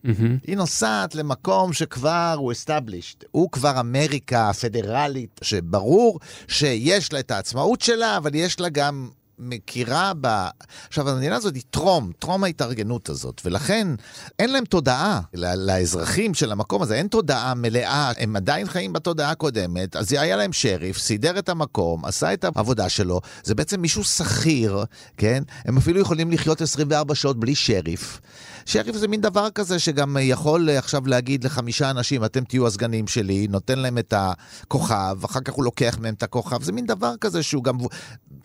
היא נוסעת למקום שכבר הוא established. הוא כבר אמריקה הפדרלית, שברור שיש לה את העצמאות שלה, אבל יש לה גם מכירה ב... עכשיו, המדינה הזאת היא טרום, טרום ההתארגנות הזאת, ולכן אין להם תודעה לאזרחים של המקום הזה, אין תודעה מלאה, הם עדיין חיים בתודעה הקודמת, אז היה להם שריף, סידר את המקום, עשה את העבודה שלו, זה בעצם מישהו שכיר, כן? הם אפילו יכולים לחיות 24 שעות בלי שריף. שריף זה מין דבר כזה שגם יכול עכשיו להגיד לחמישה אנשים, אתם תהיו הסגנים שלי, נותן להם את הכוכב, אחר כך הוא לוקח מהם את הכוכב, זה מין דבר כזה שהוא גם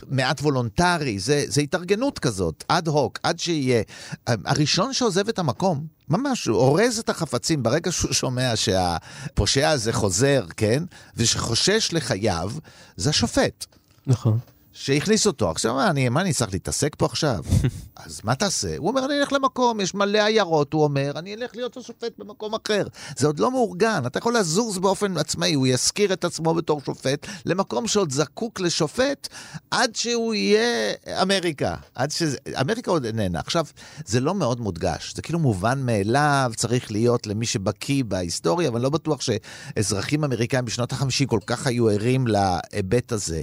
מעט וולונטרי, זה, זה התארגנות כזאת, אד הוק, עד שיהיה. הראשון שעוזב את המקום, ממש, הוא אורז את החפצים ברגע שהוא שומע שהפושע הזה חוזר, כן? ושחושש לחייו, זה השופט. נכון. שהכניס אותו. עכשיו, מה אני, מה אני צריך להתעסק פה עכשיו? [LAUGHS] אז מה תעשה? הוא אומר, אני אלך למקום, יש מלא עיירות, הוא אומר, אני אלך להיות השופט במקום אחר. זה עוד לא מאורגן, אתה יכול לזוז באופן עצמאי, הוא יזכיר את עצמו בתור שופט, למקום שעוד זקוק לשופט, עד שהוא יהיה אמריקה. עד ש... אמריקה עוד איננה. עכשיו, זה לא מאוד מודגש, זה כאילו מובן מאליו, צריך להיות למי שבקיא בהיסטוריה, אבל לא בטוח שאזרחים אמריקאים בשנות ה-50 כל כך היו ערים להיבט הזה.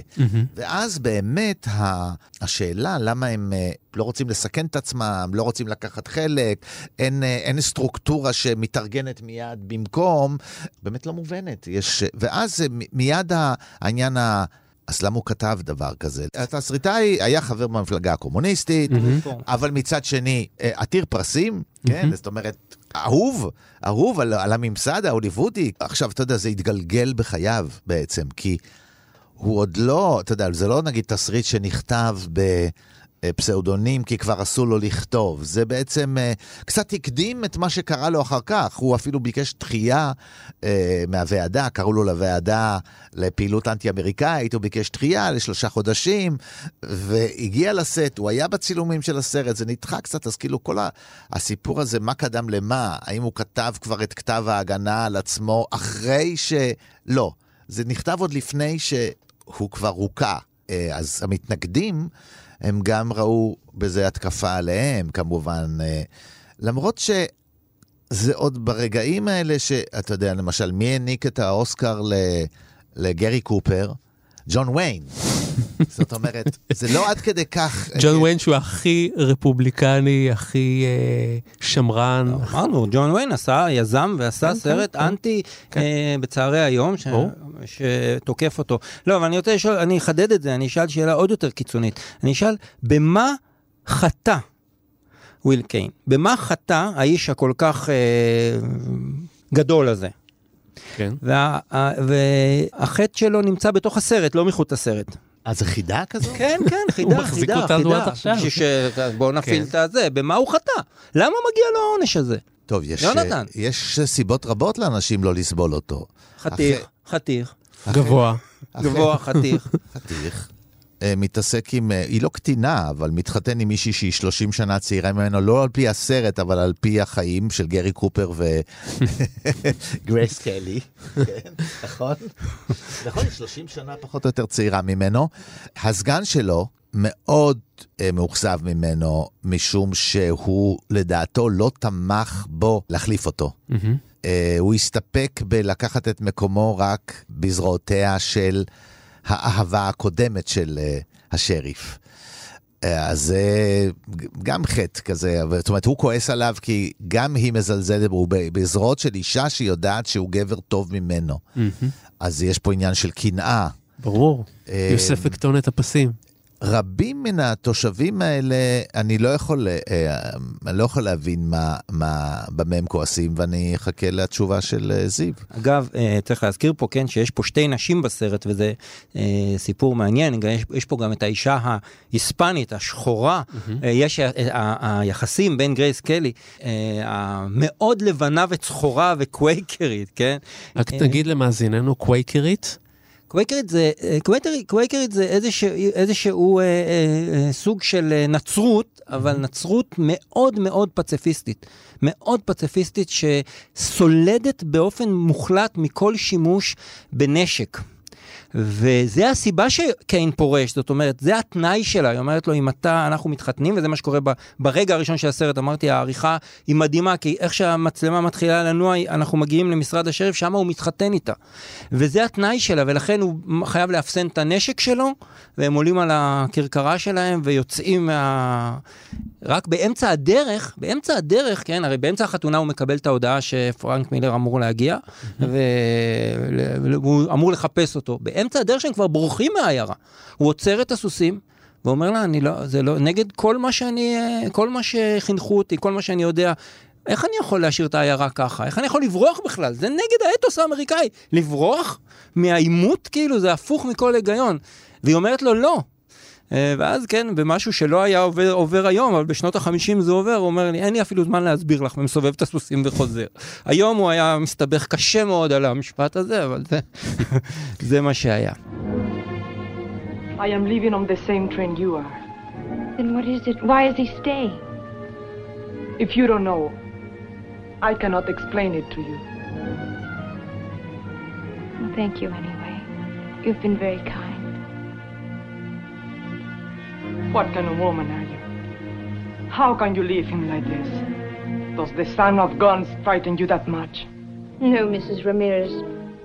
ואז באמת ה- השאלה למה הם אה, לא רוצים לסכן את עצמם, לא רוצים לקחת חלק, אין, אה, אין סטרוקטורה שמתארגנת מיד במקום, באמת לא מובנת. יש, ואז אה, מיד העניין ה... אז למה הוא כתב דבר כזה? התסריטאי היה חבר במפלגה הקומוניסטית, אבל מצד שני, עתיר פרסים, כן? זאת אומרת, אהוב, אהוב על, על הממסד ההוליוודי. עכשיו, אתה יודע, זה התגלגל בחייו בעצם, כי הוא עוד לא, אתה יודע, זה לא נגיד תסריט שנכתב בפסאודונים כי כבר אסור לו לכתוב. זה בעצם אה, קצת הקדים את מה שקרה לו אחר כך. הוא אפילו ביקש דחייה אה, מהוועדה, קראו לו לוועדה לפעילות אנטי-אמריקאית, הוא ביקש דחייה לשלושה חודשים, והגיע לסט, הוא היה בצילומים של הסרט, זה נדחה קצת, אז כאילו כל הסיפור הזה, מה קדם למה? האם הוא כתב כבר את כתב ההגנה על עצמו אחרי ש... לא. זה נכתב עוד לפני שהוא כבר הוכה. אה, אז המתנגדים, הם גם ראו בזה התקפה עליהם, כמובן. אה, למרות זה עוד ברגעים האלה שאתה יודע, למשל, מי העניק את האוסקר. לגרי קופר? ג'ון ויין. זאת אומרת, זה לא עד כדי כך... ג'ון ויין שהוא הכי רפובליקני, הכי אה, שמרן. אמרנו, ג'ון ויין עשה, יזם ועשה כן, סרט כן, כן. אנטי כן. אה, בצערי היום. שתוקף אותו. לא, אבל אני רוצה לשאול, אני אחדד את זה, אני אשאל שאלה עוד יותר קיצונית. אני אשאל, במה חטא וויל קיין? במה חטא האיש הכל כך אה, גדול הזה? כן. וה, והחטא שלו נמצא בתוך הסרט, לא מחוץ לסרט. אז זה חידה כזו? כן, כן, חידה, מחזיק חידה, אותנו חידה. עד עכשיו. בואו נפעיל כן. את הזה. במה הוא חטא? למה מגיע לו העונש הזה? טוב, יש, יונתן. יש סיבות רבות לאנשים לא לסבול אותו. חתיך, אחרי- חתיך, גבוה. גבוה, חתיך. חתיך. אה, מתעסק עם, אה, היא לא קטינה, אבל מתחתן עם מישהי שהיא 30 שנה צעירה ממנו, לא על פי הסרט, אבל על פי החיים של גרי קופר וגרייס [LAUGHS] [LAUGHS] קלי. כן, נכון? נכון, היא 30 שנה פחות או יותר צעירה ממנו. הסגן שלו מאוד אה, מאוכזב ממנו, משום שהוא לדעתו לא תמך בו להחליף אותו. הוא הסתפק בלקחת את מקומו רק בזרועותיה של האהבה הקודמת של אה, השריף. אה, אז זה גם חטא כזה, זאת אומרת, הוא כועס עליו כי גם היא מזלזלת בו, בזרועות של אישה שיודעת שהוא גבר טוב ממנו. מהמם. אז יש פה עניין של קנאה. ברור. אה, יוסף וקטון את הפסים. רבים מן התושבים האלה, אני לא יכול, אה, אני לא יכול להבין מה, מה, במה הם כועסים, ואני אחכה לתשובה של אה, זיו. אגב, אה, צריך להזכיר פה, כן, שיש פה שתי נשים בסרט, וזה אה, סיפור מעניין. גם יש, יש פה גם את האישה ההיספנית, השחורה. אה, יש ה- ה- היחסים בין גרייס קלי, אה, המאוד לבנה וצחורה וקווייקרית, כן? רק אה, תגיד למאזיננו קווייקרית. קווייקרית זה, אה, קווייקרית, קווייקרית זה איזשהו, איזשהו אה, אה, אה, סוג של אה, נצרות, אבל נצרות מאוד מאוד פציפיסטית. מאוד פציפיסטית שסולדת באופן מוחלט מכל שימוש בנשק. וזה הסיבה שקיין פורש, זאת אומרת, זה התנאי שלה, היא אומרת לו, אם אתה, אנחנו מתחתנים, וזה מה שקורה ב, ברגע הראשון של הסרט, אמרתי, העריכה היא מדהימה, כי איך שהמצלמה מתחילה לנוע, אנחנו מגיעים למשרד השריף, שם הוא מתחתן איתה. וזה התנאי שלה, ולכן הוא חייב לאפסן את הנשק שלו, והם עולים על הכרכרה שלהם ויוצאים מה... רק באמצע הדרך, באמצע הדרך, כן, הרי באמצע החתונה הוא מקבל את ההודעה שפרנק מילר אמור להגיע, והוא אמור לחפש אותו. באמצע הדרך שהם כבר בורחים מהעיירה. הוא עוצר את הסוסים, ואומר לה, אני לא, זה לא, נגד כל מה שאני, כל מה שחינכו אותי, כל מה שאני יודע. איך אני יכול להשאיר את העיירה ככה? איך אני יכול לברוח בכלל? זה נגד האתוס האמריקאי. לברוח מהעימות, כאילו, זה הפוך מכל היגיון. והיא אומרת לו, לא. אה, ואז כן, במשהו שלא היה עובר, עובר היום, אבל בשנות החמישים זה עובר, הוא אומר לי, אין לי אפילו זמן להסביר לך, ומסובב את הסוסים וחוזר. היום הוא היה מסתבך קשה מאוד על המשפט הזה, אבל זה, [LAUGHS] זה מה שהיה. I am leaving on the same train you are. Then what is it? Why is he staying? If you don't know, I cannot explain it to you. Well, thank you anyway. You've been very kind. What kind of woman are you? How can you leave him like this? Does the sound of guns frighten you that much? No, Mrs. Ramirez.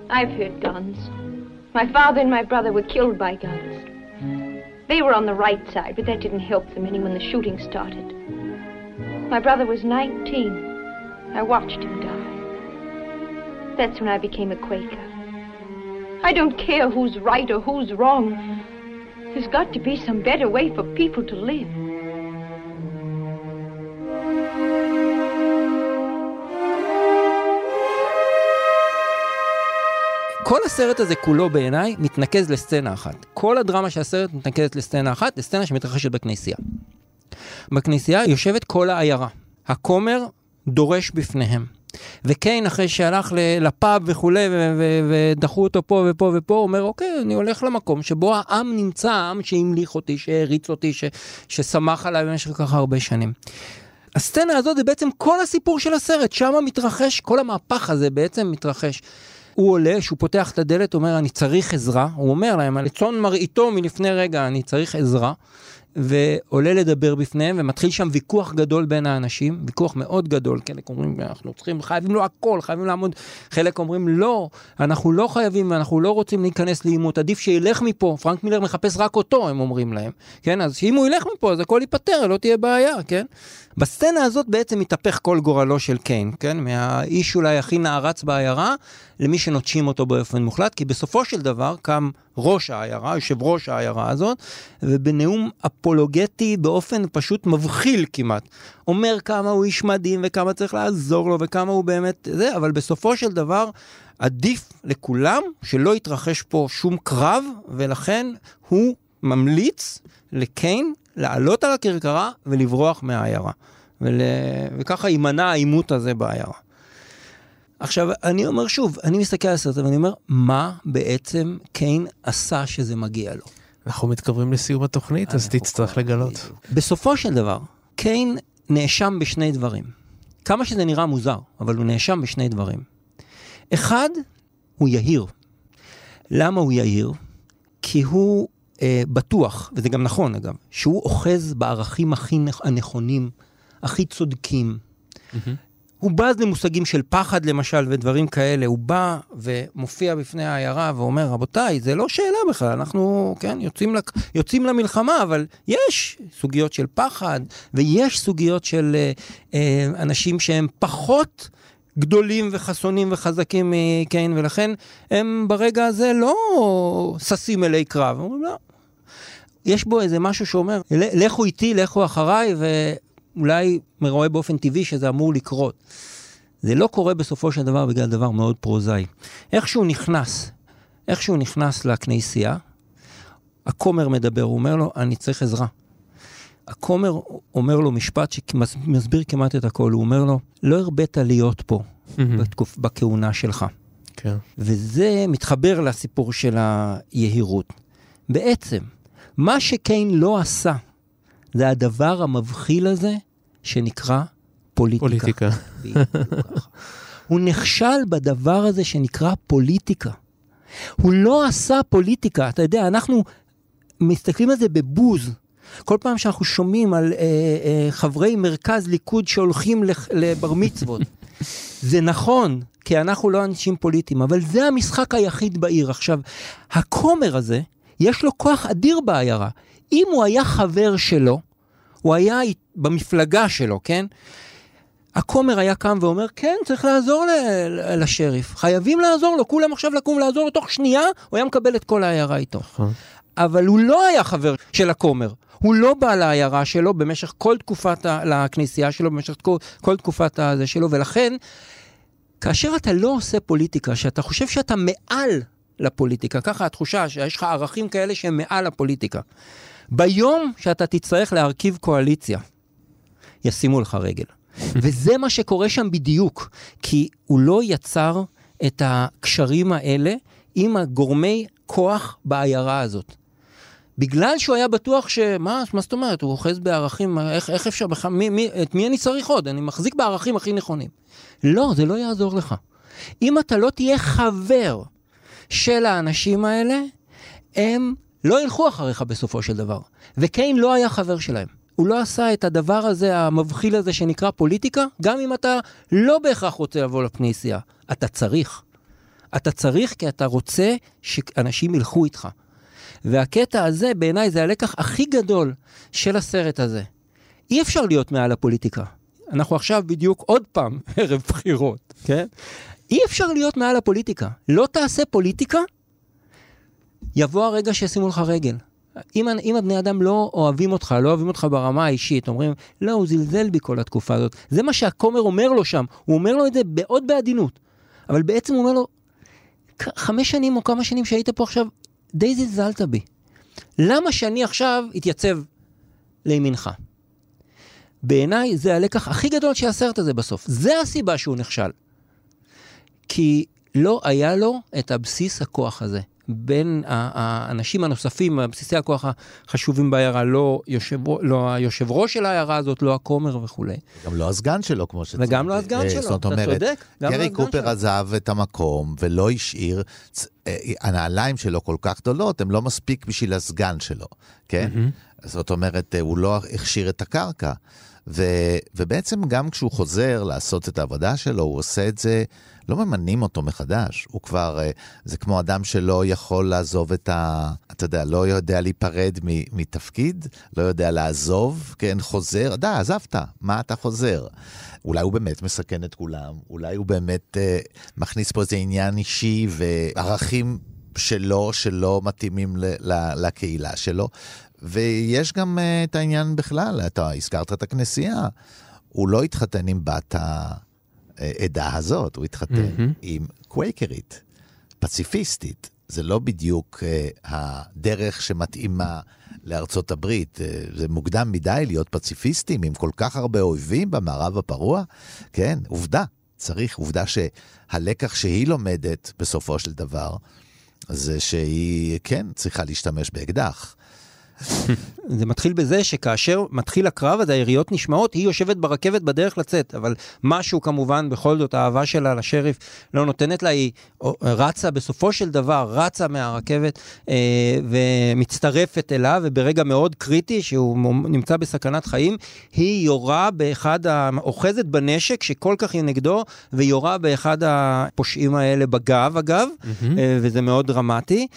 I've heard guns. My father and my brother were killed by guns. They were on the right side, but that didn't help them any when the shooting started. My brother was 19. I watched him die. That's when I became a Quaker. I don't care who's right or who's wrong. There's got to be some better way for people to live. כל הסרט הזה כולו בעיניי מתנקז לסצנה אחת. כל הדרמה של הסרט מתנקזת לסצנה אחת, לסצנה שמתרחשת בכנסייה. בכנסייה יושבת כל העיירה. הכומר דורש בפניהם. וקיין, אחרי שהלך לפאב וכולי, ודחו אותו פה ופה ופה, אומר, אוקיי, אני הולך למקום שבו העם נמצא, העם שהמליך אותי, שהעריץ אותי, ש- ששמח עליי במשך ככה הרבה שנים. הסצנה הזאת זה בעצם כל הסיפור של הסרט, שם מתרחש, כל המהפך הזה בעצם מתרחש. הוא עולה, שהוא פותח את הדלת, אומר, אני צריך עזרה. הוא אומר להם, על צאן מרעיתו מלפני רגע, אני צריך עזרה. ועולה לדבר בפניהם, ומתחיל שם ויכוח גדול בין האנשים, ויכוח מאוד גדול, חלק אומרים, אנחנו צריכים, חייבים לו הכל, חייבים לעמוד, חלק אומרים, לא, אנחנו לא חייבים, אנחנו לא רוצים להיכנס לעימות, עדיף שילך מפה, פרנק מילר מחפש רק אותו, הם אומרים להם, כן, אז אם הוא ילך מפה, אז הכל ייפתר, לא תהיה בעיה, כן? בסצנה הזאת בעצם מתהפך כל גורלו של קיין, כן? מהאיש אולי הכי נערץ בעיירה, למי שנוטשים אותו באופן מוחלט, כי בסופו של דבר קם ראש העיירה, יושב ראש העיירה הזאת, ובנאום אפולוגטי באופן פשוט מבחיל כמעט, אומר כמה הוא איש מדהים וכמה צריך לעזור לו וכמה הוא באמת זה, אבל בסופו של דבר עדיף לכולם שלא יתרחש פה שום קרב, ולכן הוא ממליץ לקיין לעלות על הכרכרה ולברוח מהעיירה. ול... וככה יימנע העימות הזה בעיירה. עכשיו, אני אומר שוב, אני מסתכל על הסרט ואני אומר, מה בעצם קיין עשה שזה מגיע לו? אנחנו מתקרבים לסיום התוכנית, אז תצטרך לגלות. בסופו של דבר, קיין נאשם בשני דברים. כמה שזה נראה מוזר, אבל הוא נאשם בשני דברים. אחד, הוא יהיר. למה הוא יהיר? כי הוא אה, בטוח, וזה גם נכון אגב, שהוא אוחז בערכים הכי הנכונים, הכי צודקים. Mm-hmm. הוא בז למושגים של פחד למשל ודברים כאלה, הוא בא ומופיע בפני העיירה ואומר, רבותיי, זה לא שאלה בכלל, אנחנו, כן, יוצאים, לק... יוצאים למלחמה, אבל יש סוגיות של פחד, ויש סוגיות של אה, אה, אנשים שהם פחות גדולים וחסונים וחזקים מקיין, ולכן הם ברגע הזה לא ששים אלי קרב, אומרים, לא. יש בו איזה משהו שאומר, לכו איתי, לכו אחריי, ו... אולי רואה באופן טבעי שזה אמור לקרות. זה לא קורה בסופו של דבר בגלל דבר מאוד פרוזאי. איך שהוא נכנס, איך שהוא נכנס לכנסייה, הכומר מדבר, הוא אומר לו, אני צריך עזרה. הכומר אומר לו משפט שמסביר כמעט את הכל, הוא אומר לו, לא הרבית להיות פה בתקופ, בכהונה שלך. כן. וזה מתחבר לסיפור של היהירות. בעצם, מה שקיין לא עשה זה הדבר המבחיל הזה שנקרא פוליטיקה. פוליטיקה. הוא נכשל בדבר הזה שנקרא פוליטיקה. הוא לא עשה פוליטיקה. אתה יודע, אנחנו מסתכלים על זה בבוז. כל פעם שאנחנו שומעים על אה, אה, חברי מרכז ליכוד שהולכים לבר מצוות, זה נכון, כי אנחנו לא אנשים פוליטיים, אבל זה המשחק היחיד בעיר. עכשיו, הכומר הזה, יש לו כוח אדיר בעיירה. אם הוא היה חבר שלו, הוא היה במפלגה שלו, כן? הכומר היה קם ואומר, כן, צריך לעזור לשריף, חייבים לעזור לו, כולם עכשיו לקום לעזור לו, תוך שנייה הוא היה מקבל את כל העיירה איתו. נכון. אבל הוא לא היה חבר של הכומר. הוא לא בא לעיירה שלו במשך כל תקופת, ה... לכנסייה שלו, במשך כל, כל תקופת הזה שלו, ולכן, כאשר אתה לא עושה פוליטיקה, שאתה חושב שאתה מעל לפוליטיקה, ככה התחושה שיש לך ערכים כאלה שהם מעל הפוליטיקה. ביום שאתה תצטרך להרכיב קואליציה, ישימו לך רגל. [LAUGHS] וזה מה שקורה שם בדיוק, כי הוא לא יצר את הקשרים האלה עם הגורמי כוח בעיירה הזאת. בגלל שהוא היה בטוח ש... מה, מה זאת אומרת? הוא אוחז בערכים, איך, איך אפשר בכלל, מי, מי, את מי אני צריך עוד? אני מחזיק בערכים הכי נכונים. לא, זה לא יעזור לך. אם אתה לא תהיה חבר של האנשים האלה, הם לא ילכו אחריך בסופו של דבר. וקיין לא היה חבר שלהם. הוא לא עשה את הדבר הזה, המבחיל הזה שנקרא פוליטיקה, גם אם אתה לא בהכרח רוצה לבוא לפניסייה. אתה צריך. אתה צריך כי אתה רוצה שאנשים ילכו איתך. והקטע הזה, בעיניי, זה הלקח הכי גדול של הסרט הזה. אי אפשר להיות מעל הפוליטיקה. אנחנו עכשיו בדיוק עוד פעם [LAUGHS] ערב בחירות, כן? אי אפשר להיות מעל הפוליטיקה. לא תעשה פוליטיקה, יבוא הרגע שישימו לך רגל. אם, אם הבני אדם לא אוהבים אותך, לא אוהבים אותך ברמה האישית, אומרים, לא, הוא זלזל בי כל התקופה הזאת. זה מה שהכומר אומר לו שם, הוא אומר לו את זה מאוד בעדינות. אבל בעצם הוא אומר לו, חמש שנים או כמה שנים שהיית פה עכשיו, די זלזלת בי. למה שאני עכשיו אתייצב לימינך? בעיניי זה הלקח הכי גדול של הסרט הזה בסוף. זה הסיבה שהוא נכשל. כי לא היה לו את הבסיס הכוח הזה. בין האנשים הנוספים, בסיסי הכוח החשובים בעיירה, לא יושב, לא היושב ראש של העיירה הזאת, לא הכומר וכולי. גם לא הסגן שלו, כמו שציינתי. וגם לא הסגן אה, שלו, זאת אתה אומרת, צודק, גם לא גרי הסגן קופר. עזב את המקום ולא השאיר, הנעליים שלו כל כך גדולות, הן לא מספיק בשביל הסגן שלו, כן? זאת אומרת, אה, הוא לא הכשיר את הקרקע. ו, ובעצם גם כשהוא חוזר לעשות את העבודה שלו, הוא עושה את זה, לא ממנים אותו מחדש. הוא כבר, אה, זה כמו אדם שלא יכול לעזוב את ה... אתה יודע, לא יודע להיפרד מ, מתפקיד, לא יודע לעזוב, כן, חוזר, די, עזבת, מה אתה חוזר? אולי הוא באמת מסכן את כולם, אולי הוא באמת אה, מכניס פה איזה עניין אישי וערכים שלו, שלא מתאימים ל, ל, לקהילה שלו. ויש גם uh, את העניין בכלל, אתה הזכרת את הכנסייה. הוא לא התחתן עם בת העדה הזאת, הוא התחתן מהמם. עם קווייקרית, פציפיסטית. זה לא בדיוק uh, הדרך שמתאימה לארצות הברית. Uh, זה מוקדם מדי להיות פציפיסטים עם כל כך הרבה אויבים במערב הפרוע. כן, עובדה. צריך, עובדה שהלקח שהיא לומדת בסופו של דבר, זה שהיא, כן, צריכה להשתמש באקדח. [LAUGHS] זה מתחיל בזה שכאשר מתחיל הקרב, אז היריות נשמעות, היא יושבת ברכבת בדרך לצאת, אבל משהו כמובן, בכל זאת, האהבה שלה לשריף לא נותנת לה, היא רצה בסופו של דבר, רצה מהרכבת אה, ומצטרפת אליו, וברגע מאוד קריטי, שהוא נמצא בסכנת חיים, היא יורה באחד, ה- אוחזת בנשק שכל כך היא נגדו, ויורה באחד הפושעים האלה בגב, אגב, אה, וזה מאוד דרמטי.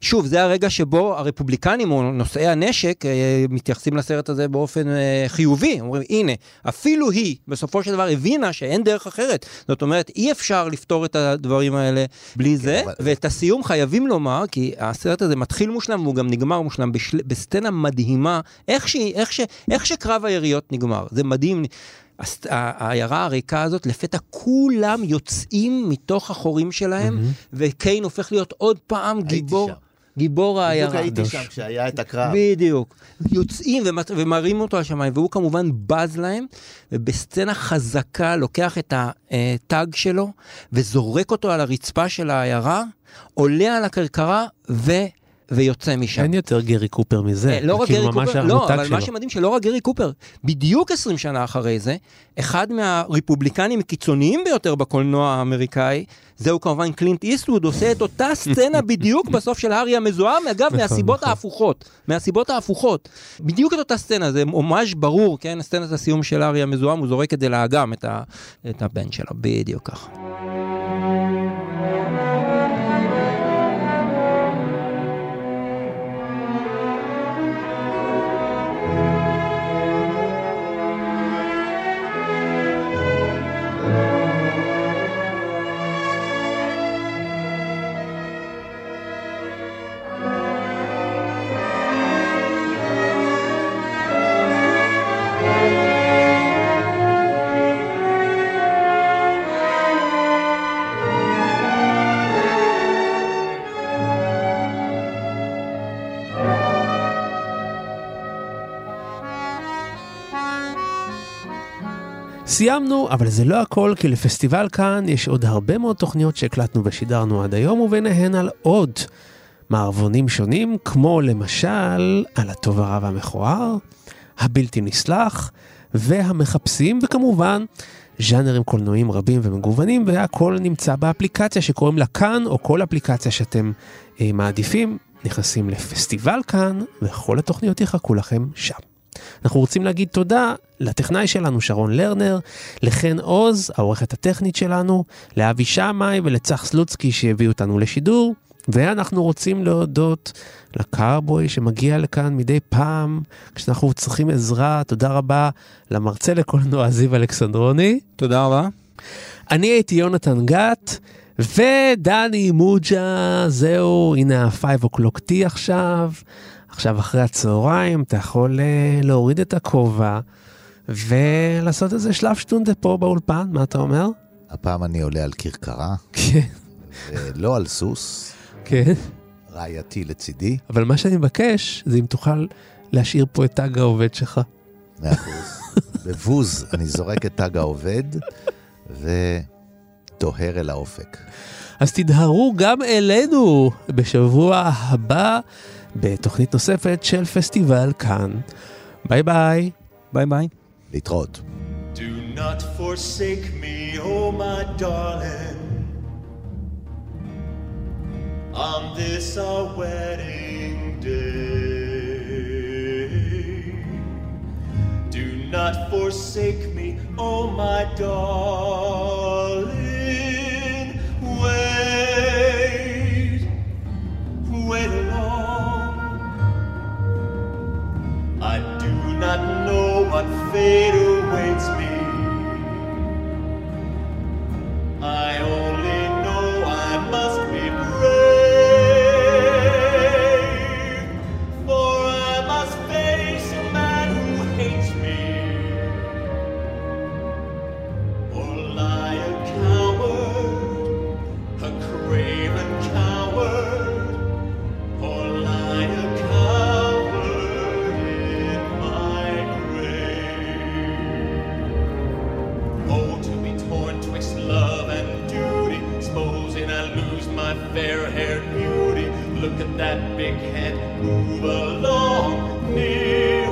שוב, זה הרגע שבו הרפובליקנים או נושאי הנשק אה, מתייחסים לסרט הזה באופן אה, חיובי. אומרים, הנה, אפילו היא בסופו של דבר הבינה שאין דרך אחרת. זאת אומרת, אי אפשר לפתור את הדברים האלה בלי זה, אבל- ואת הסיום חייבים לומר, כי הסרט הזה מתחיל מושלם והוא גם נגמר מושלם בשל... בסצנה מדהימה, איך, ש... איך, ש... איך שקרב היריות נגמר. זה מדהים. העיירה הריקה הזאת, לפתע כולם יוצאים מתוך החורים שלהם, וקיין הופך להיות עוד פעם גיבור. שם. גיבור העיירה. בדיוק הייתי שם כשהיה את הקרב. בדיוק. יוצאים ומת- ומרים אותו לשמיים, והוא כמובן בז להם, ובסצנה חזקה לוקח את הטאג שלו, וזורק אותו על הרצפה של העיירה, עולה על הכרכרה, ו... ויוצא משם. אין יותר גרי קופר מזה. אה, לא רק כאילו גרי קופר, לא, אבל מה שלו. שמדהים שלא רק גרי קופר, בדיוק 20 שנה אחרי זה, אחד מהרפובליקנים הקיצוניים ביותר בקולנוע האמריקאי, זהו כמובן קלינט איסטווד, עושה את אותה [LAUGHS] סצנה בדיוק בסוף של הארי המזוהם, אגב, נכון, מהסיבות נכון. ההפוכות. מהסיבות ההפוכות. בדיוק את אותה סצנה, זה ממש ברור, כן? סצנת הסיום של הארי המזוהם, הוא זורק את זה לאגם, את, ה, את הבן שלו, בדיוק ככה. סיימנו, אבל זה לא הכל, כי לפסטיבל כאן יש עוד הרבה מאוד תוכניות שהקלטנו ושידרנו עד היום, וביניהן על עוד מערבונים שונים, כמו למשל על הטוב הרע והמכוער, הבלתי נסלח, והמחפשים, וכמובן, ז'אנרים קולנועיים רבים ומגוונים, והכל נמצא באפליקציה שקוראים לה כאן, או כל אפליקציה שאתם אה, מעדיפים. נכנסים לפסטיבל כאן, וכל התוכניות יחכו לכם שם. אנחנו רוצים להגיד תודה לטכנאי שלנו שרון לרנר, לחן עוז, העורכת הטכנית שלנו, לאבי שמאי ולצח סלוצקי שהביאו אותנו לשידור, ואנחנו רוצים להודות לקארבוי שמגיע לכאן מדי פעם כשאנחנו צריכים עזרה. תודה רבה למרצה לקולנוע זיו אלכסנדרוני. תודה רבה. אני הייתי יונתן גת, ודני מוג'ה, זהו, הנה ה-5 o'clock tea עכשיו. עכשיו אחרי הצהריים אתה יכול אה, להוריד את הכובע ולעשות איזה שלב שטונדה פה באולפן, מה אתה אומר? הפעם אני עולה על כרכרה. כן. אה, לא על סוס. כן. רעייתי לצידי. אבל מה שאני מבקש, זה אם תוכל להשאיר פה את תג העובד שלך. מאה אחוז. בבוז אני זורק את תג העובד וטוהר אל האופק. אז תדהרו גם אלינו בשבוע הבא. בתוכנית נוספת של פסטיבל כאן. ביי ביי. ביי ביי. להתראות. Do not forsake me, oh my darling. On this our wedding day. Do not forsake me, oh my darling. Wait, wait along. not know what fate awaits me. I only my fair-haired beauty. Look at that big head move along. Near